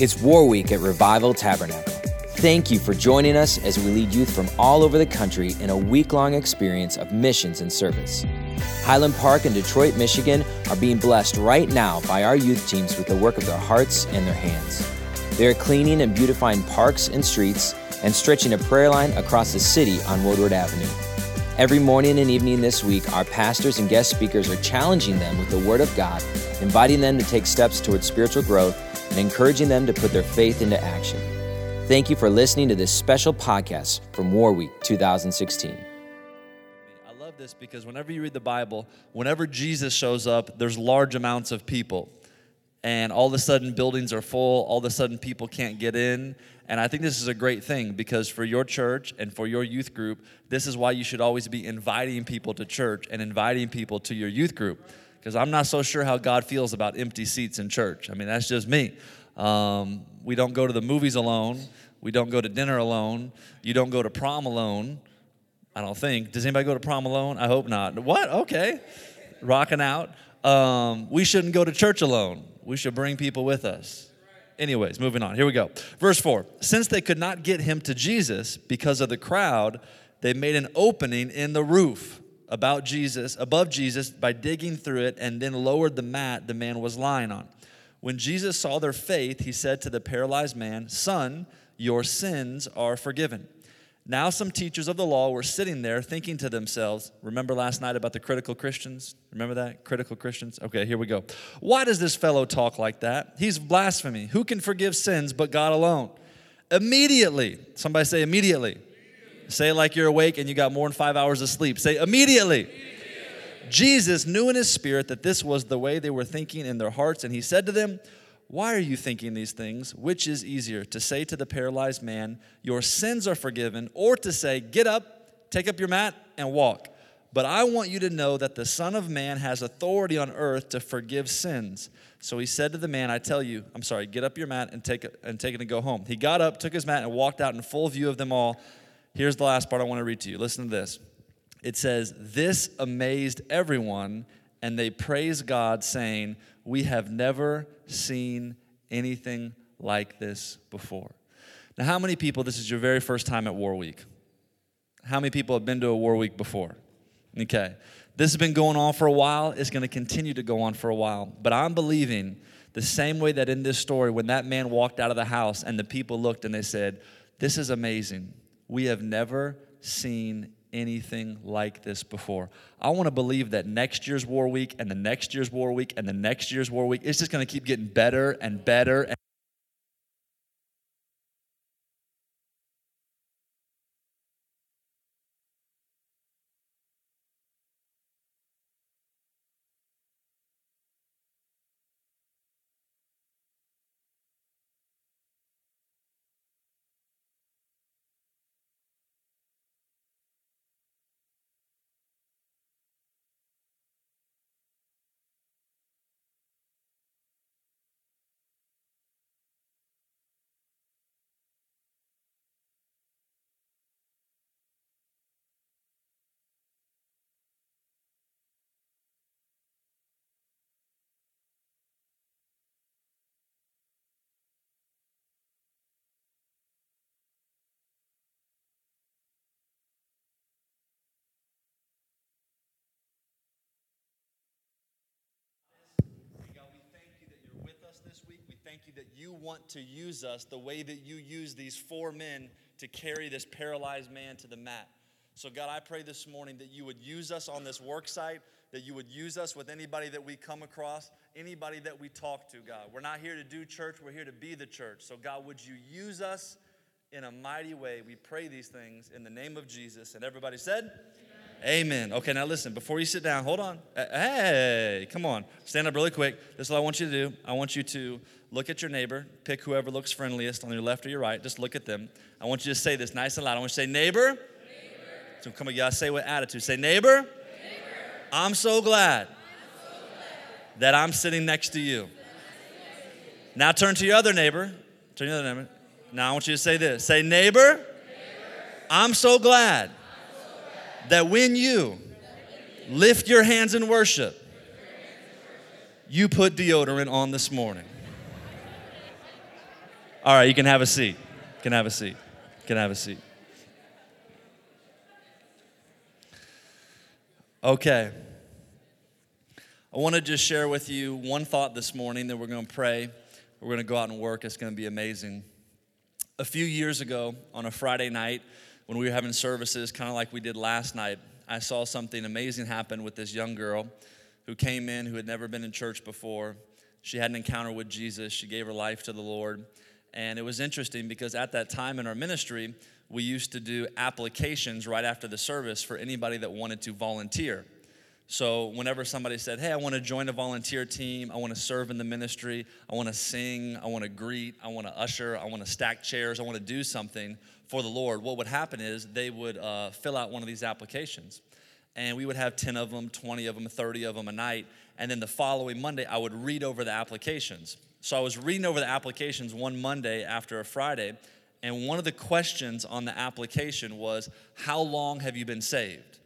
It's War Week at Revival Tabernacle. Thank you for joining us as we lead youth from all over the country in a week long experience of missions and service. Highland Park and Detroit, Michigan are being blessed right now by our youth teams with the work of their hearts and their hands. They are cleaning and beautifying parks and streets and stretching a prayer line across the city on Woodward Avenue. Every morning and evening this week, our pastors and guest speakers are challenging them with the Word of God, inviting them to take steps towards spiritual growth, and encouraging them to put their faith into action. Thank you for listening to this special podcast from War Week 2016. I love this because whenever you read the Bible, whenever Jesus shows up, there's large amounts of people. And all of a sudden, buildings are full. All of a sudden, people can't get in. And I think this is a great thing because for your church and for your youth group, this is why you should always be inviting people to church and inviting people to your youth group because I'm not so sure how God feels about empty seats in church. I mean, that's just me. Um, we don't go to the movies alone. We don't go to dinner alone. You don't go to prom alone. I don't think. Does anybody go to prom alone? I hope not. What? Okay. Rocking out. Um, we shouldn't go to church alone. We should bring people with us. Anyways, moving on. Here we go. Verse 4 Since they could not get him to Jesus because of the crowd, they made an opening in the roof about Jesus, above Jesus, by digging through it and then lowered the mat the man was lying on. When Jesus saw their faith, he said to the paralyzed man, Son, your sins are forgiven. Now, some teachers of the law were sitting there thinking to themselves, Remember last night about the critical Christians? Remember that? Critical Christians? Okay, here we go. Why does this fellow talk like that? He's blasphemy. Who can forgive sins but God alone? Immediately, somebody say immediately. Say like you're awake and you got more than five hours of sleep. Say immediately. immediately. Jesus knew in his spirit that this was the way they were thinking in their hearts, and he said to them, Why are you thinking these things? Which is easier, to say to the paralyzed man, Your sins are forgiven, or to say, Get up, take up your mat, and walk? But I want you to know that the Son of Man has authority on earth to forgive sins. So he said to the man, I tell you, I'm sorry, get up your mat and take it and take it and go home. He got up, took his mat, and walked out in full view of them all. Here's the last part I want to read to you. Listen to this. It says, This amazed everyone, and they praised God, saying, We have never seen anything like this before. Now, how many people, this is your very first time at War Week? How many people have been to a War Week before? Okay. This has been going on for a while. It's going to continue to go on for a while. But I'm believing the same way that in this story, when that man walked out of the house and the people looked and they said, This is amazing. We have never seen anything like this before. I want to believe that next year's War Week and the next year's War Week and the next year's War Week, it's just going to keep getting better and better. And thank you that you want to use us the way that you use these four men to carry this paralyzed man to the mat. So, God, I pray this morning that you would use us on this work site, that you would use us with anybody that we come across, anybody that we talk to, God. We're not here to do church, we're here to be the church. So, God, would you use us in a mighty way? We pray these things in the name of Jesus. And everybody said, Amen. Okay, now listen, before you sit down, hold on. Uh, hey, come on. Stand up really quick. This is what I want you to do. I want you to look at your neighbor, pick whoever looks friendliest on your left or your right. Just look at them. I want you to say this nice and loud. I want you to say, neighbor. neighbor. So come on, gotta say with attitude. Say, neighbor. neighbor. I'm, so glad, I'm so glad that I'm sitting next to you. Now turn to your other neighbor. Turn to your other neighbor. Now I want you to say this. Say, neighbor. neighbor. I'm so glad that when you lift your hands in worship, you put deodorant on this morning. All right, you can have a seat. Can have a seat. Can have a seat. Okay. I want to just share with you one thought this morning that we're going to pray. We're going to go out and work. It's going to be amazing. A few years ago, on a Friday night, when we were having services, kind of like we did last night, I saw something amazing happen with this young girl who came in who had never been in church before. She had an encounter with Jesus, she gave her life to the Lord. And it was interesting because at that time in our ministry, we used to do applications right after the service for anybody that wanted to volunteer. So, whenever somebody said, Hey, I want to join a volunteer team, I want to serve in the ministry, I want to sing, I want to greet, I want to usher, I want to stack chairs, I want to do something for the Lord, what would happen is they would uh, fill out one of these applications. And we would have 10 of them, 20 of them, 30 of them a night. And then the following Monday, I would read over the applications. So I was reading over the applications one Monday after a Friday, and one of the questions on the application was, How long have you been saved?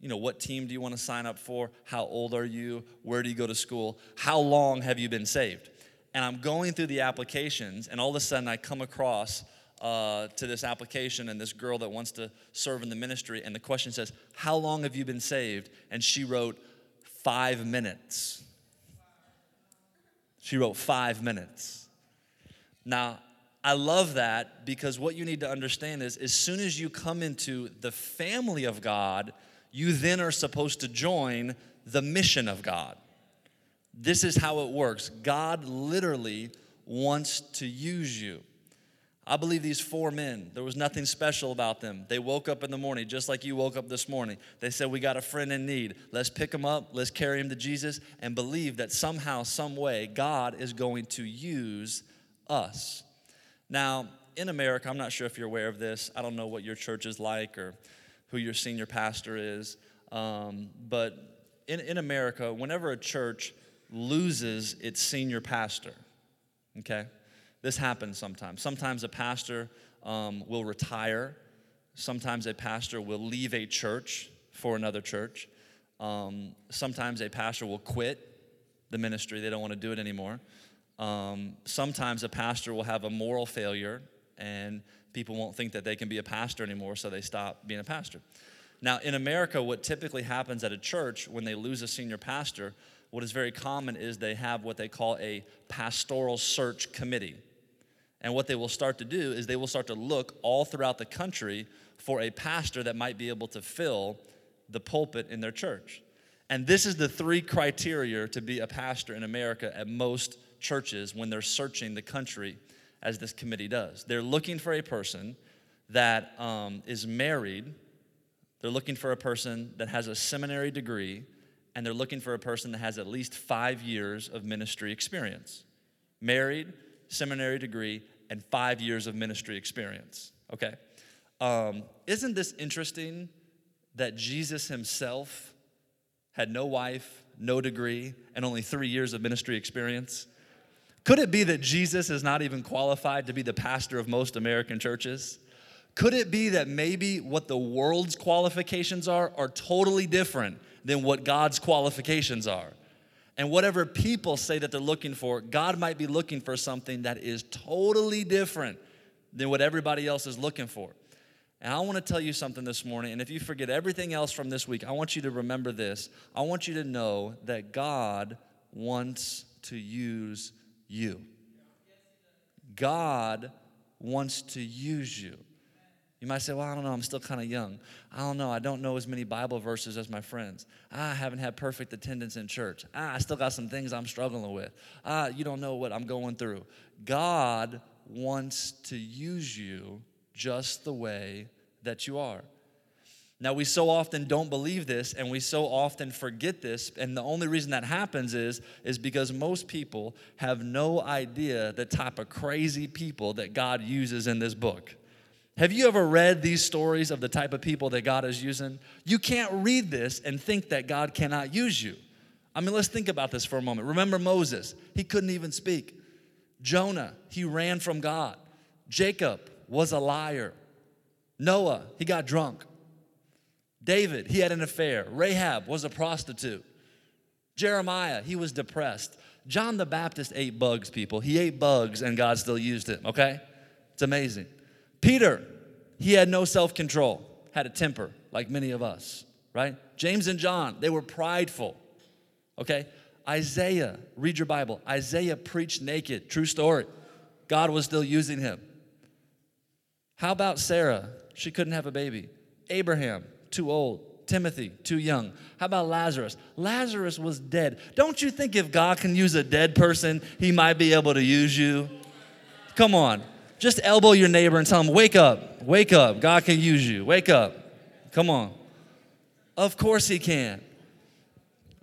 You know, what team do you want to sign up for? How old are you? Where do you go to school? How long have you been saved? And I'm going through the applications, and all of a sudden I come across uh, to this application and this girl that wants to serve in the ministry, and the question says, How long have you been saved? And she wrote, Five minutes. She wrote, Five minutes. Now, I love that because what you need to understand is as soon as you come into the family of God, you then are supposed to join the mission of God. This is how it works. God literally wants to use you. I believe these four men, there was nothing special about them. They woke up in the morning just like you woke up this morning. They said, We got a friend in need. Let's pick him up, let's carry him to Jesus, and believe that somehow, some way, God is going to use us. Now, in America, I'm not sure if you're aware of this. I don't know what your church is like or who your senior pastor is. Um, but in, in America, whenever a church loses its senior pastor, okay, this happens sometimes. Sometimes a pastor um, will retire, sometimes a pastor will leave a church for another church. Um, sometimes a pastor will quit the ministry, they don't want to do it anymore. Um, sometimes a pastor will have a moral failure and people won't think that they can be a pastor anymore, so they stop being a pastor. Now, in America, what typically happens at a church when they lose a senior pastor, what is very common is they have what they call a pastoral search committee. And what they will start to do is they will start to look all throughout the country for a pastor that might be able to fill the pulpit in their church. And this is the three criteria to be a pastor in America at most churches when they're searching the country, as this committee does. They're looking for a person that um, is married, they're looking for a person that has a seminary degree, and they're looking for a person that has at least five years of ministry experience. Married, seminary degree, and five years of ministry experience. Okay? Um, isn't this interesting that Jesus himself had no wife, no degree, and only three years of ministry experience? Could it be that Jesus is not even qualified to be the pastor of most American churches? Could it be that maybe what the world's qualifications are are totally different than what God's qualifications are? And whatever people say that they're looking for, God might be looking for something that is totally different than what everybody else is looking for. And I want to tell you something this morning. And if you forget everything else from this week, I want you to remember this. I want you to know that God wants to use you. God wants to use you. You might say, Well, I don't know, I'm still kind of young. I don't know, I don't know as many Bible verses as my friends. I haven't had perfect attendance in church. I still got some things I'm struggling with. Ah, you don't know what I'm going through. God wants to use you just the way that you are. Now, we so often don't believe this and we so often forget this. And the only reason that happens is, is because most people have no idea the type of crazy people that God uses in this book. Have you ever read these stories of the type of people that God is using? You can't read this and think that God cannot use you. I mean, let's think about this for a moment. Remember Moses, he couldn't even speak. Jonah, he ran from God. Jacob was a liar. Noah, he got drunk. David, he had an affair. Rahab was a prostitute. Jeremiah, he was depressed. John the Baptist ate bugs, people. He ate bugs and God still used him, okay? It's amazing. Peter, he had no self control, had a temper like many of us, right? James and John, they were prideful, okay? Isaiah, read your Bible. Isaiah preached naked, true story. God was still using him. How about Sarah? She couldn't have a baby. Abraham, too old. Timothy, too young. How about Lazarus? Lazarus was dead. Don't you think if God can use a dead person, he might be able to use you? Come on. Just elbow your neighbor and tell him, Wake up, wake up. God can use you. Wake up. Come on. Of course he can.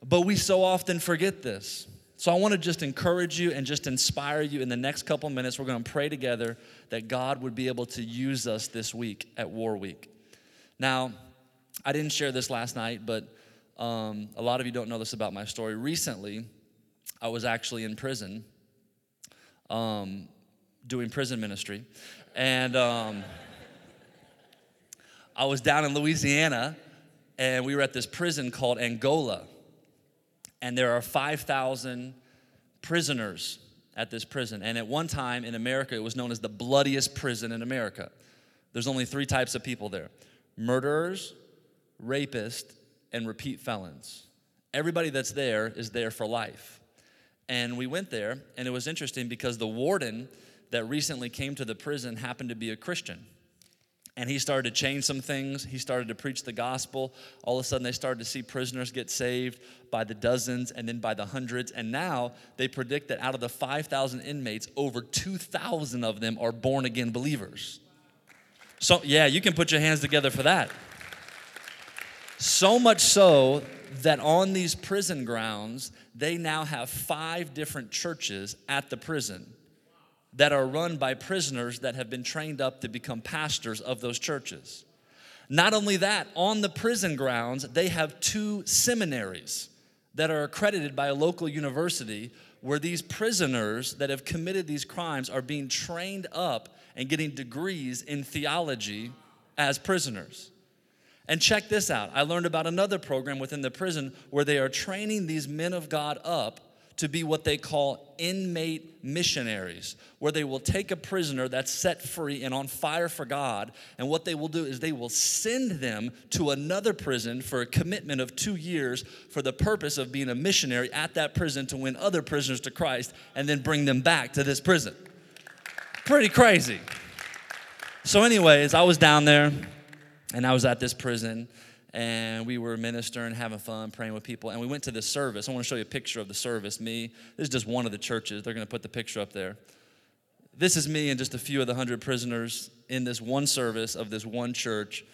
But we so often forget this. So I want to just encourage you and just inspire you in the next couple minutes. We're going to pray together that God would be able to use us this week at War Week. Now, I didn't share this last night, but um, a lot of you don't know this about my story. Recently, I was actually in prison um, doing prison ministry. And um, I was down in Louisiana, and we were at this prison called Angola. And there are 5,000 prisoners at this prison. And at one time in America, it was known as the bloodiest prison in America. There's only three types of people there murderers, rapists, and repeat felons. Everybody that's there is there for life. And we went there, and it was interesting because the warden that recently came to the prison happened to be a Christian. And he started to change some things. He started to preach the gospel. All of a sudden, they started to see prisoners get saved by the dozens and then by the hundreds. And now they predict that out of the 5,000 inmates, over 2,000 of them are born again believers. So, yeah, you can put your hands together for that. So much so that on these prison grounds, they now have five different churches at the prison that are run by prisoners that have been trained up to become pastors of those churches. Not only that, on the prison grounds, they have two seminaries that are accredited by a local university where these prisoners that have committed these crimes are being trained up and getting degrees in theology as prisoners. And check this out I learned about another program within the prison where they are training these men of God up to be what they call inmate missionaries, where they will take a prisoner that's set free and on fire for God, and what they will do is they will send them to another prison for a commitment of two years for the purpose of being a missionary at that prison to win other prisoners to Christ and then bring them back to this prison. Pretty crazy. So, anyways, I was down there and I was at this prison and we were ministering, having fun, praying with people. And we went to this service. I want to show you a picture of the service. Me, this is just one of the churches. They're going to put the picture up there. This is me and just a few of the hundred prisoners in this one service of this one church,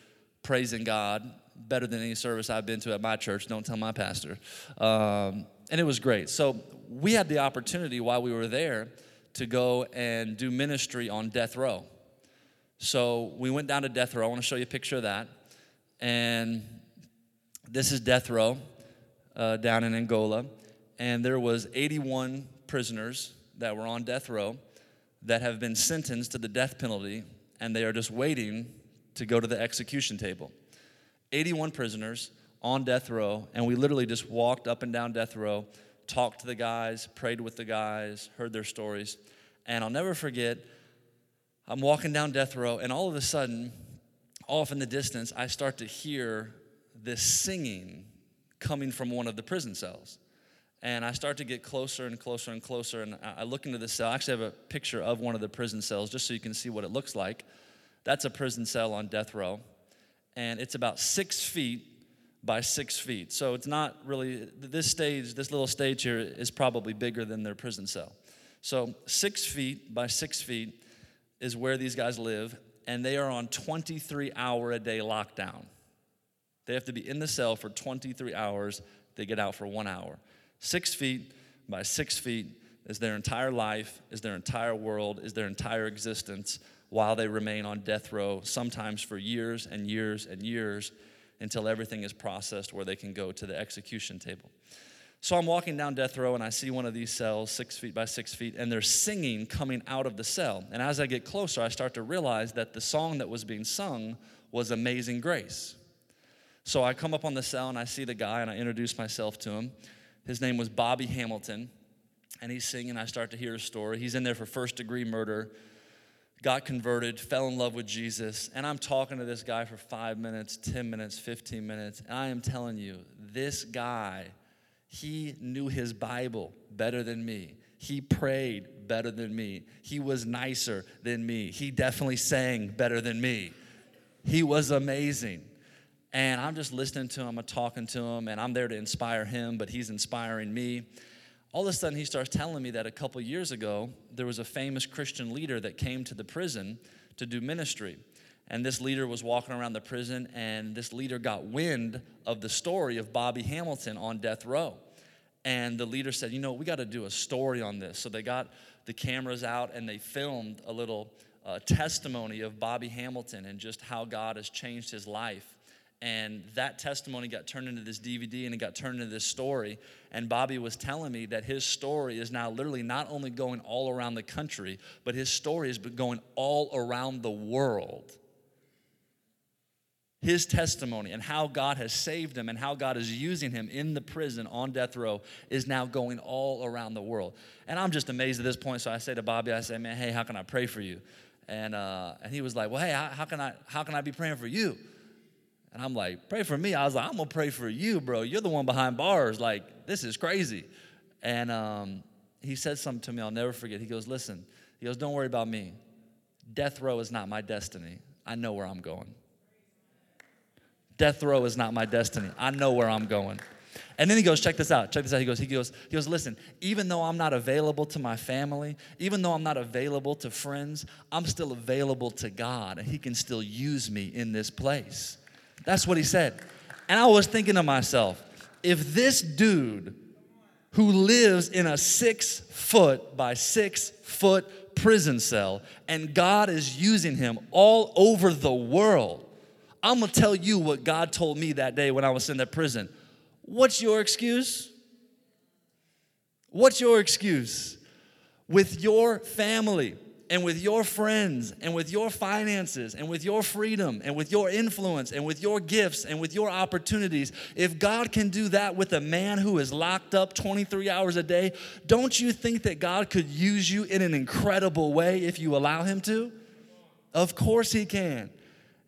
praising God. Better than any service I've been to at my church. Don't tell my pastor. Um, and it was great. So we had the opportunity while we were there to go and do ministry on death row. So we went down to death row. I want to show you a picture of that. And this is death row uh, down in Angola. And there was 81 prisoners that were on death row that have been sentenced to the death penalty, and they are just waiting to go to the execution table. 81 prisoners on death row, and we literally just walked up and down death row, talked to the guys, prayed with the guys, heard their stories. And I'll never forget, I'm walking down death row, and all of a sudden, off in the distance, I start to hear this singing coming from one of the prison cells. And I start to get closer and closer and closer. And I look into the cell. I actually have a picture of one of the prison cells just so you can see what it looks like. That's a prison cell on death row. And it's about six feet by six feet. So it's not really, this stage, this little stage here is probably bigger than their prison cell. So six feet by six feet is where these guys live and they are on 23 hour a day lockdown. They have to be in the cell for 23 hours. They get out for one hour. Six feet by six feet is their entire life, is their entire world, is their entire existence while they remain on death row, sometimes for years and years and years until everything is processed where they can go to the execution table. So I'm walking down death row and I see one of these cells, six feet by six feet, and there's singing coming out of the cell. And as I get closer, I start to realize that the song that was being sung was Amazing Grace. So I come up on the cell and I see the guy and I introduce myself to him. His name was Bobby Hamilton. and he's singing. I start to hear his story. He's in there for first degree murder, got converted, fell in love with Jesus. And I'm talking to this guy for five minutes, 10 minutes, 15 minutes. And I am telling you, this guy, he knew his Bible better than me. He prayed better than me. He was nicer than me. He definitely sang better than me. He was amazing. And I'm just listening to him, I'm talking to him, and I'm there to inspire him, but he's inspiring me all of a sudden he starts telling me that a couple years ago there was a famous christian leader that came to the prison to do ministry and this leader was walking around the prison and this leader got wind of the story of bobby hamilton on death row and the leader said you know we got to do a story on this so they got the cameras out and they filmed a little uh, testimony of bobby hamilton and just how god has changed his life and that testimony got turned into this DVD and it got turned into this story. And Bobby was telling me that his story is now literally not only going all around the country, but his story been going all around the world. His testimony and how God has saved him and how God is using him in the prison on death row is now going all around the world. And I'm just amazed at this point. So I say to Bobby, I say, man, hey, how can I pray for you? And, uh, and he was like, well, hey, how, how, can I, how can I be praying for you? And I'm like, pray for me. I was like, I'm gonna pray for you, bro. You're the one behind bars. Like, this is crazy. And um, he said something to me I'll never forget. He goes, listen, he goes, don't worry about me. Death row is not my destiny. I know where I'm going. Death row is not my destiny. I know where I'm going. And then he goes, check this out, check this out. He goes, he goes, he goes, listen, even though I'm not available to my family, even though I'm not available to friends, I'm still available to God, and he can still use me in this place. That's what he said. And I was thinking to myself, if this dude who lives in a six foot by six foot prison cell and God is using him all over the world, I'm gonna tell you what God told me that day when I was in that prison. What's your excuse? What's your excuse? With your family, and with your friends and with your finances and with your freedom and with your influence and with your gifts and with your opportunities, if God can do that with a man who is locked up 23 hours a day, don't you think that God could use you in an incredible way if you allow him to? Of course he can.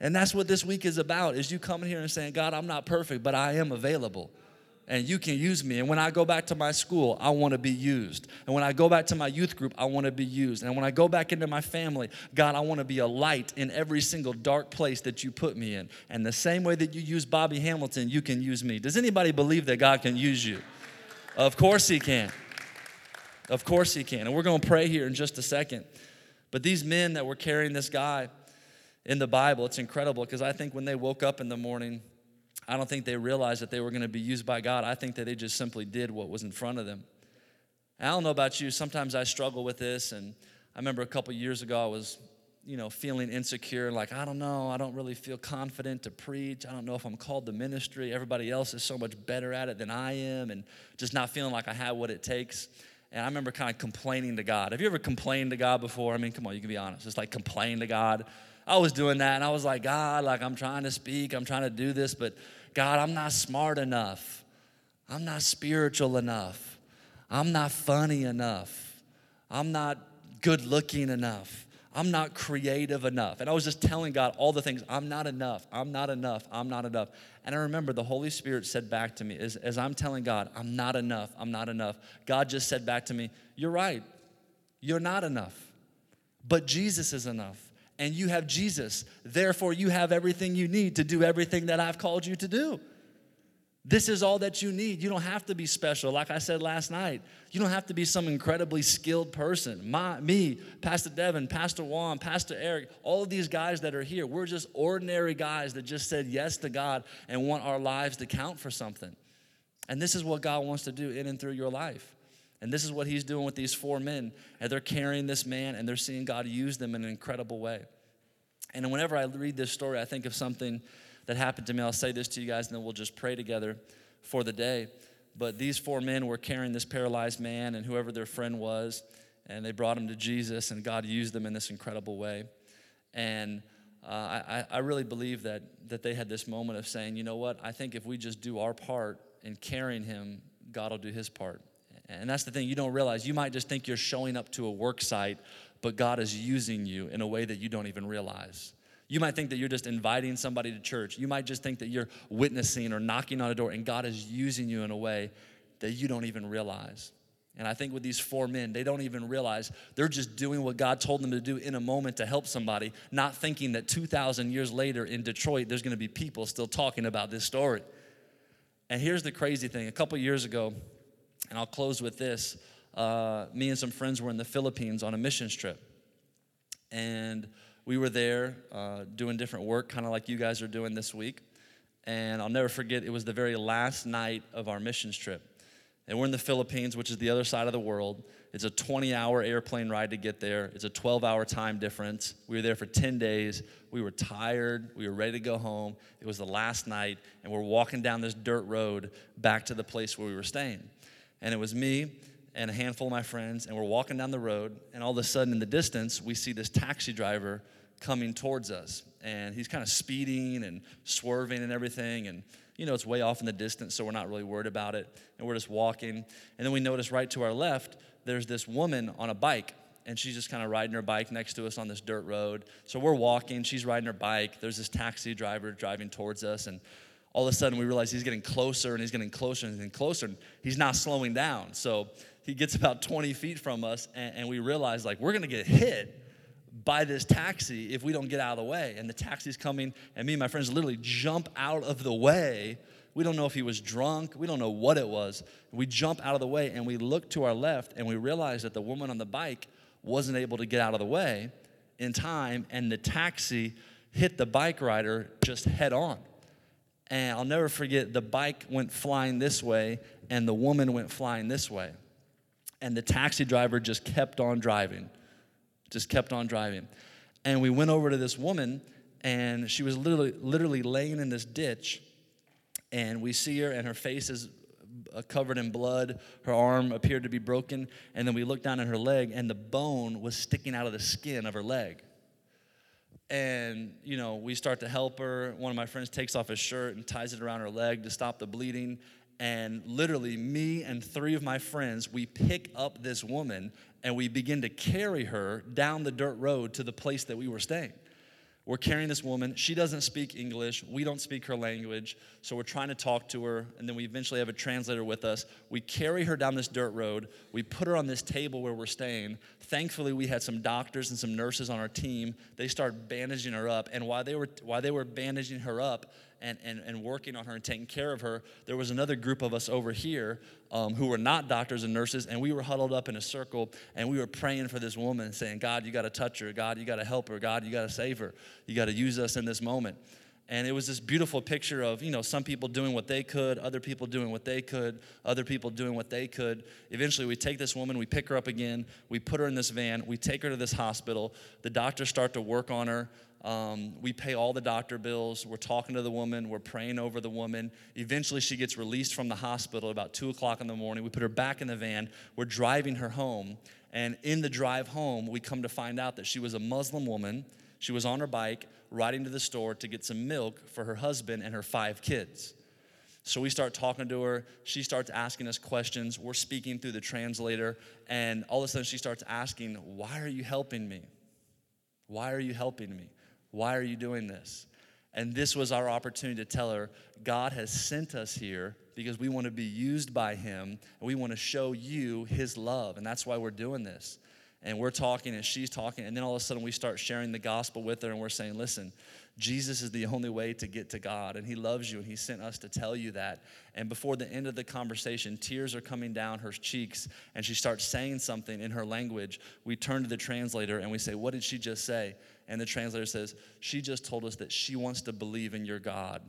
And that's what this week is about is you coming here and saying, God, I'm not perfect, but I am available and you can use me. And when I go back to my school, I want to be used. And when I go back to my youth group, I want to be used. And when I go back into my family, God, I want to be a light in every single dark place that you put me in. And the same way that you use Bobby Hamilton, you can use me. Does anybody believe that God can use you? Of course He can. Of course He can. And we're going to pray here in just a second. But these men that were carrying this guy in the Bible, it's incredible because I think when they woke up in the morning, I don't think they realized that they were going to be used by God. I think that they just simply did what was in front of them. I don't know about you, sometimes I struggle with this. And I remember a couple years ago, I was, you know, feeling insecure, like, I don't know, I don't really feel confident to preach. I don't know if I'm called to ministry. Everybody else is so much better at it than I am, and just not feeling like I have what it takes. And I remember kind of complaining to God. Have you ever complained to God before? I mean, come on, you can be honest. Just like complain to God. I was doing that, and I was like, God, like I'm trying to speak, I'm trying to do this, but God, I'm not smart enough. I'm not spiritual enough. I'm not funny enough. I'm not good looking enough. I'm not creative enough. And I was just telling God all the things I'm not enough. I'm not enough. I'm not enough. And I remember the Holy Spirit said back to me, as, as I'm telling God, I'm not enough. I'm not enough. God just said back to me, You're right. You're not enough. But Jesus is enough and you have Jesus. Therefore, you have everything you need to do everything that I've called you to do. This is all that you need. You don't have to be special. Like I said last night, you don't have to be some incredibly skilled person. My, me, Pastor Devin, Pastor Juan, Pastor Eric, all of these guys that are here, we're just ordinary guys that just said yes to God and want our lives to count for something. And this is what God wants to do in and through your life. And this is what he's doing with these four men. And they're carrying this man and they're seeing God use them in an incredible way. And whenever I read this story, I think of something that happened to me. I'll say this to you guys and then we'll just pray together for the day. But these four men were carrying this paralyzed man and whoever their friend was, and they brought him to Jesus, and God used them in this incredible way. And uh, I, I really believe that, that they had this moment of saying, you know what, I think if we just do our part in carrying him, God will do his part. And that's the thing you don't realize. You might just think you're showing up to a work site, but God is using you in a way that you don't even realize. You might think that you're just inviting somebody to church. You might just think that you're witnessing or knocking on a door, and God is using you in a way that you don't even realize. And I think with these four men, they don't even realize they're just doing what God told them to do in a moment to help somebody, not thinking that 2,000 years later in Detroit, there's gonna be people still talking about this story. And here's the crazy thing a couple years ago, and I'll close with this uh, me and some friends were in the Philippines on a missions trip. And we were there uh, doing different work, kind of like you guys are doing this week. And I'll never forget, it was the very last night of our missions trip. And we're in the Philippines, which is the other side of the world. It's a 20 hour airplane ride to get there, it's a 12 hour time difference. We were there for 10 days. We were tired. We were ready to go home. It was the last night, and we're walking down this dirt road back to the place where we were staying. And it was me and a handful of my friends, and we're walking down the road, and all of a sudden in the distance, we see this taxi driver coming towards us. And he's kind of speeding and swerving and everything. And you know, it's way off in the distance, so we're not really worried about it. And we're just walking. And then we notice right to our left, there's this woman on a bike. And she's just kind of riding her bike next to us on this dirt road. So we're walking, she's riding her bike. There's this taxi driver driving towards us. And all of a sudden, we realize he's getting closer and he's getting closer and getting closer. And he's not slowing down. So he gets about 20 feet from us. And, and we realize, like, we're going to get hit by this taxi if we don't get out of the way. And the taxi's coming, and me and my friends literally jump out of the way. We don't know if he was drunk, we don't know what it was. We jump out of the way and we look to our left and we realize that the woman on the bike wasn't able to get out of the way in time, and the taxi hit the bike rider just head on. And I'll never forget the bike went flying this way and the woman went flying this way. And the taxi driver just kept on driving just kept on driving. And we went over to this woman, and she was literally, literally laying in this ditch. And we see her, and her face is uh, covered in blood. Her arm appeared to be broken. And then we looked down at her leg, and the bone was sticking out of the skin of her leg. And, you know, we start to help her. One of my friends takes off his shirt and ties it around her leg to stop the bleeding. And literally, me and three of my friends, we pick up this woman and we begin to carry her down the dirt road to the place that we were staying. We're carrying this woman. She doesn't speak English. We don't speak her language. So we're trying to talk to her. And then we eventually have a translator with us. We carry her down this dirt road. We put her on this table where we're staying. Thankfully, we had some doctors and some nurses on our team. They started bandaging her up. And while they were, while they were bandaging her up, and, and, and working on her and taking care of her, there was another group of us over here um, who were not doctors and nurses, and we were huddled up in a circle and we were praying for this woman, saying, God, you got to touch her. God, you got to help her. God, you got to save her. You got to use us in this moment. And it was this beautiful picture of, you know, some people doing what they could, other people doing what they could, other people doing what they could. Eventually, we take this woman, we pick her up again, we put her in this van, we take her to this hospital. The doctors start to work on her. Um, we pay all the doctor bills. We're talking to the woman. We're praying over the woman. Eventually, she gets released from the hospital about 2 o'clock in the morning. We put her back in the van. We're driving her home. And in the drive home, we come to find out that she was a Muslim woman. She was on her bike riding to the store to get some milk for her husband and her five kids. So we start talking to her. She starts asking us questions. We're speaking through the translator. And all of a sudden, she starts asking, Why are you helping me? Why are you helping me? Why are you doing this? And this was our opportunity to tell her God has sent us here because we want to be used by Him and we want to show you His love. And that's why we're doing this. And we're talking and she's talking. And then all of a sudden we start sharing the gospel with her and we're saying, listen, Jesus is the only way to get to God, and He loves you, and He sent us to tell you that. And before the end of the conversation, tears are coming down her cheeks, and she starts saying something in her language. We turn to the translator and we say, What did she just say? And the translator says, She just told us that she wants to believe in your God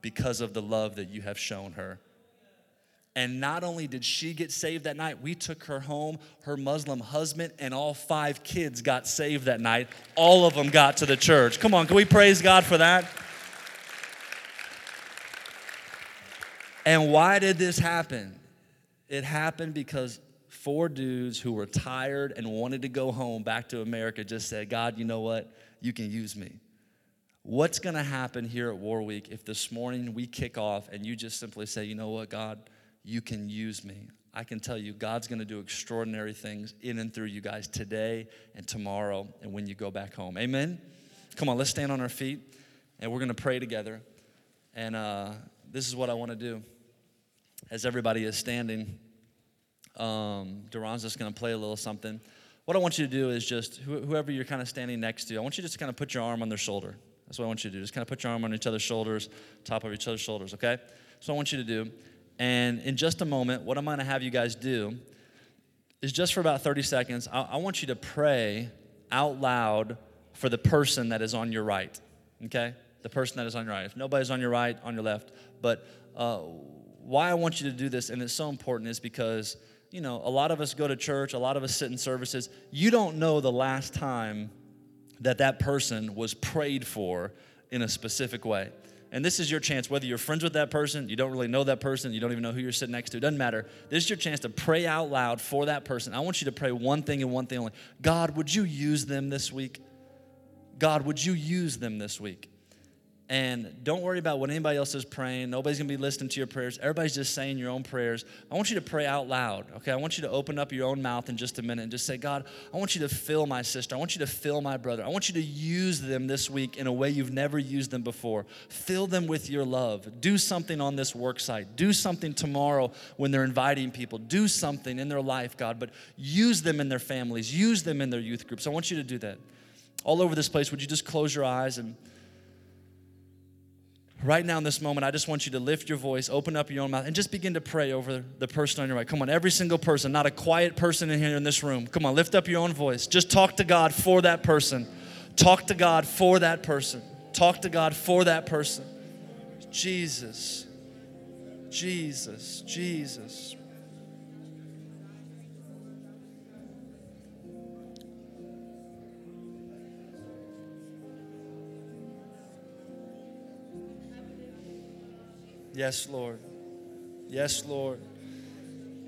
because of the love that you have shown her. And not only did she get saved that night, we took her home. Her Muslim husband and all five kids got saved that night. All of them got to the church. Come on, can we praise God for that? And why did this happen? It happened because four dudes who were tired and wanted to go home back to America just said, God, you know what? you can use me. What's going to happen here at War Week if this morning we kick off and you just simply say, you know what, God, you can use me? I can tell you God's going to do extraordinary things in and through you guys today and tomorrow and when you go back home. Amen? Come on, let's stand on our feet and we're going to pray together. And uh, this is what I want to do. As everybody is standing, um, Duran's just going to play a little something. What I want you to do is just, wh- whoever you're kind of standing next to, I want you to just kind of put your arm on their shoulder. That's what I want you to do. Just kind of put your arm on each other's shoulders, top of each other's shoulders, okay? So I want you to do. And in just a moment, what I'm going to have you guys do is just for about 30 seconds, I, I want you to pray out loud for the person that is on your right, okay? The person that is on your right. If nobody's on your right, on your left. But uh, why I want you to do this, and it's so important, is because, you know, a lot of us go to church, a lot of us sit in services. You don't know the last time that that person was prayed for in a specific way. And this is your chance, whether you're friends with that person, you don't really know that person, you don't even know who you're sitting next to, it doesn't matter. This is your chance to pray out loud for that person. I want you to pray one thing and one thing only God, would you use them this week? God, would you use them this week? And don't worry about what anybody else is praying. Nobody's going to be listening to your prayers. Everybody's just saying your own prayers. I want you to pray out loud, okay? I want you to open up your own mouth in just a minute and just say, God, I want you to fill my sister. I want you to fill my brother. I want you to use them this week in a way you've never used them before. Fill them with your love. Do something on this work site. Do something tomorrow when they're inviting people. Do something in their life, God, but use them in their families. Use them in their youth groups. I want you to do that. All over this place, would you just close your eyes and right now in this moment, I just want you to lift your voice, open up your own mouth, and just begin to pray over the person on your right. Come on, every single person, not a quiet person in here in this room. Come on, lift up your own voice. Just talk to God for that person. Talk to God for that person. Talk to God for that person. Jesus, Jesus, Jesus. Yes, Lord. Yes, Lord.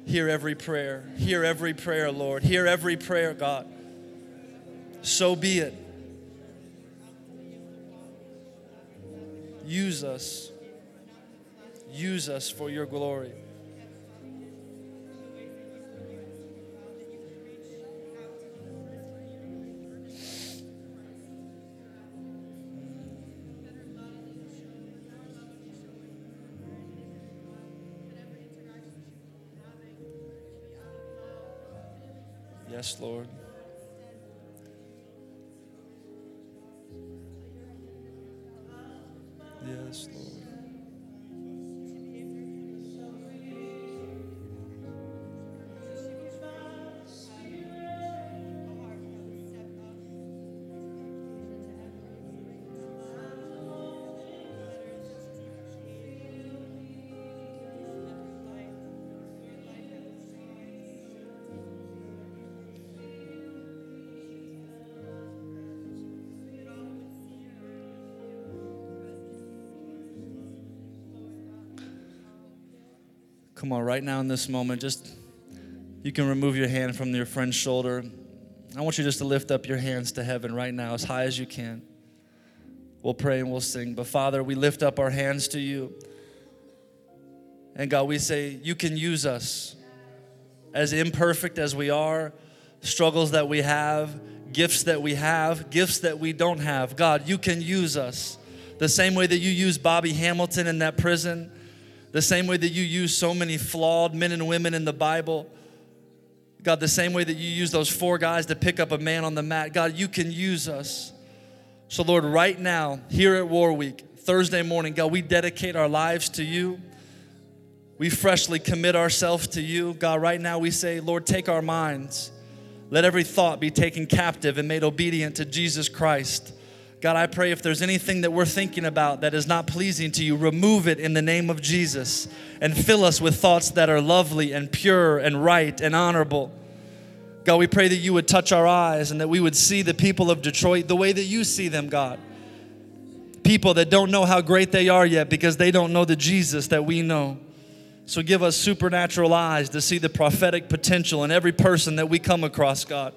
Hear every prayer. Hear every prayer, Lord. Hear every prayer, God. So be it. Use us. Use us for your glory. Lord. Come on, right now in this moment, just you can remove your hand from your friend's shoulder. I want you just to lift up your hands to heaven right now as high as you can. We'll pray and we'll sing. But Father, we lift up our hands to you. And God, we say, You can use us as imperfect as we are, struggles that we have, gifts that we have, gifts that we don't have. God, you can use us the same way that you used Bobby Hamilton in that prison the same way that you use so many flawed men and women in the Bible. God, the same way that you use those four guys to pick up a man on the mat. God, you can use us. So, Lord, right now, here at War Week, Thursday morning, God, we dedicate our lives to you. We freshly commit ourselves to you. God, right now we say, Lord, take our minds. Let every thought be taken captive and made obedient to Jesus Christ. God, I pray if there's anything that we're thinking about that is not pleasing to you, remove it in the name of Jesus and fill us with thoughts that are lovely and pure and right and honorable. God, we pray that you would touch our eyes and that we would see the people of Detroit the way that you see them, God. People that don't know how great they are yet because they don't know the Jesus that we know. So give us supernatural eyes to see the prophetic potential in every person that we come across, God.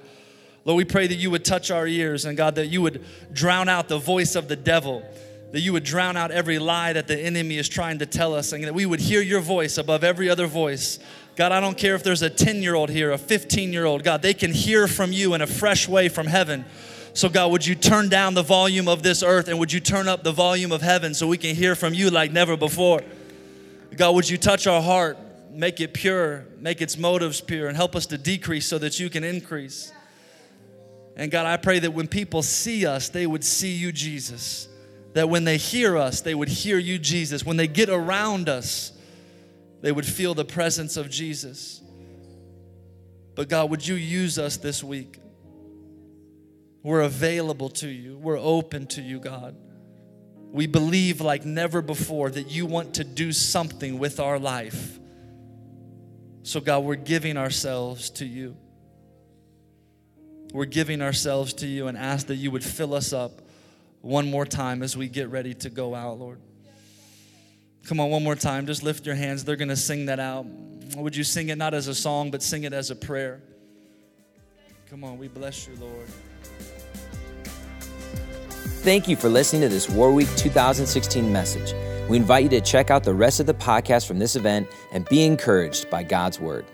Lord, we pray that you would touch our ears and God, that you would drown out the voice of the devil that you would drown out every lie that the enemy is trying to tell us, and that we would hear your voice above every other voice. God, I don't care if there's a 10 year old here, a 15 year old. God, they can hear from you in a fresh way from heaven. So, God, would you turn down the volume of this earth and would you turn up the volume of heaven so we can hear from you like never before? God, would you touch our heart, make it pure, make its motives pure, and help us to decrease so that you can increase? And God, I pray that when people see us, they would see you, Jesus. That when they hear us, they would hear you, Jesus. When they get around us, they would feel the presence of Jesus. But God, would you use us this week? We're available to you, we're open to you, God. We believe like never before that you want to do something with our life. So, God, we're giving ourselves to you. We're giving ourselves to you and ask that you would fill us up one more time as we get ready to go out, Lord. Come on, one more time. Just lift your hands. They're going to sing that out. Would you sing it not as a song, but sing it as a prayer? Come on, we bless you, Lord. Thank you for listening to this War Week 2016 message. We invite you to check out the rest of the podcast from this event and be encouraged by God's Word.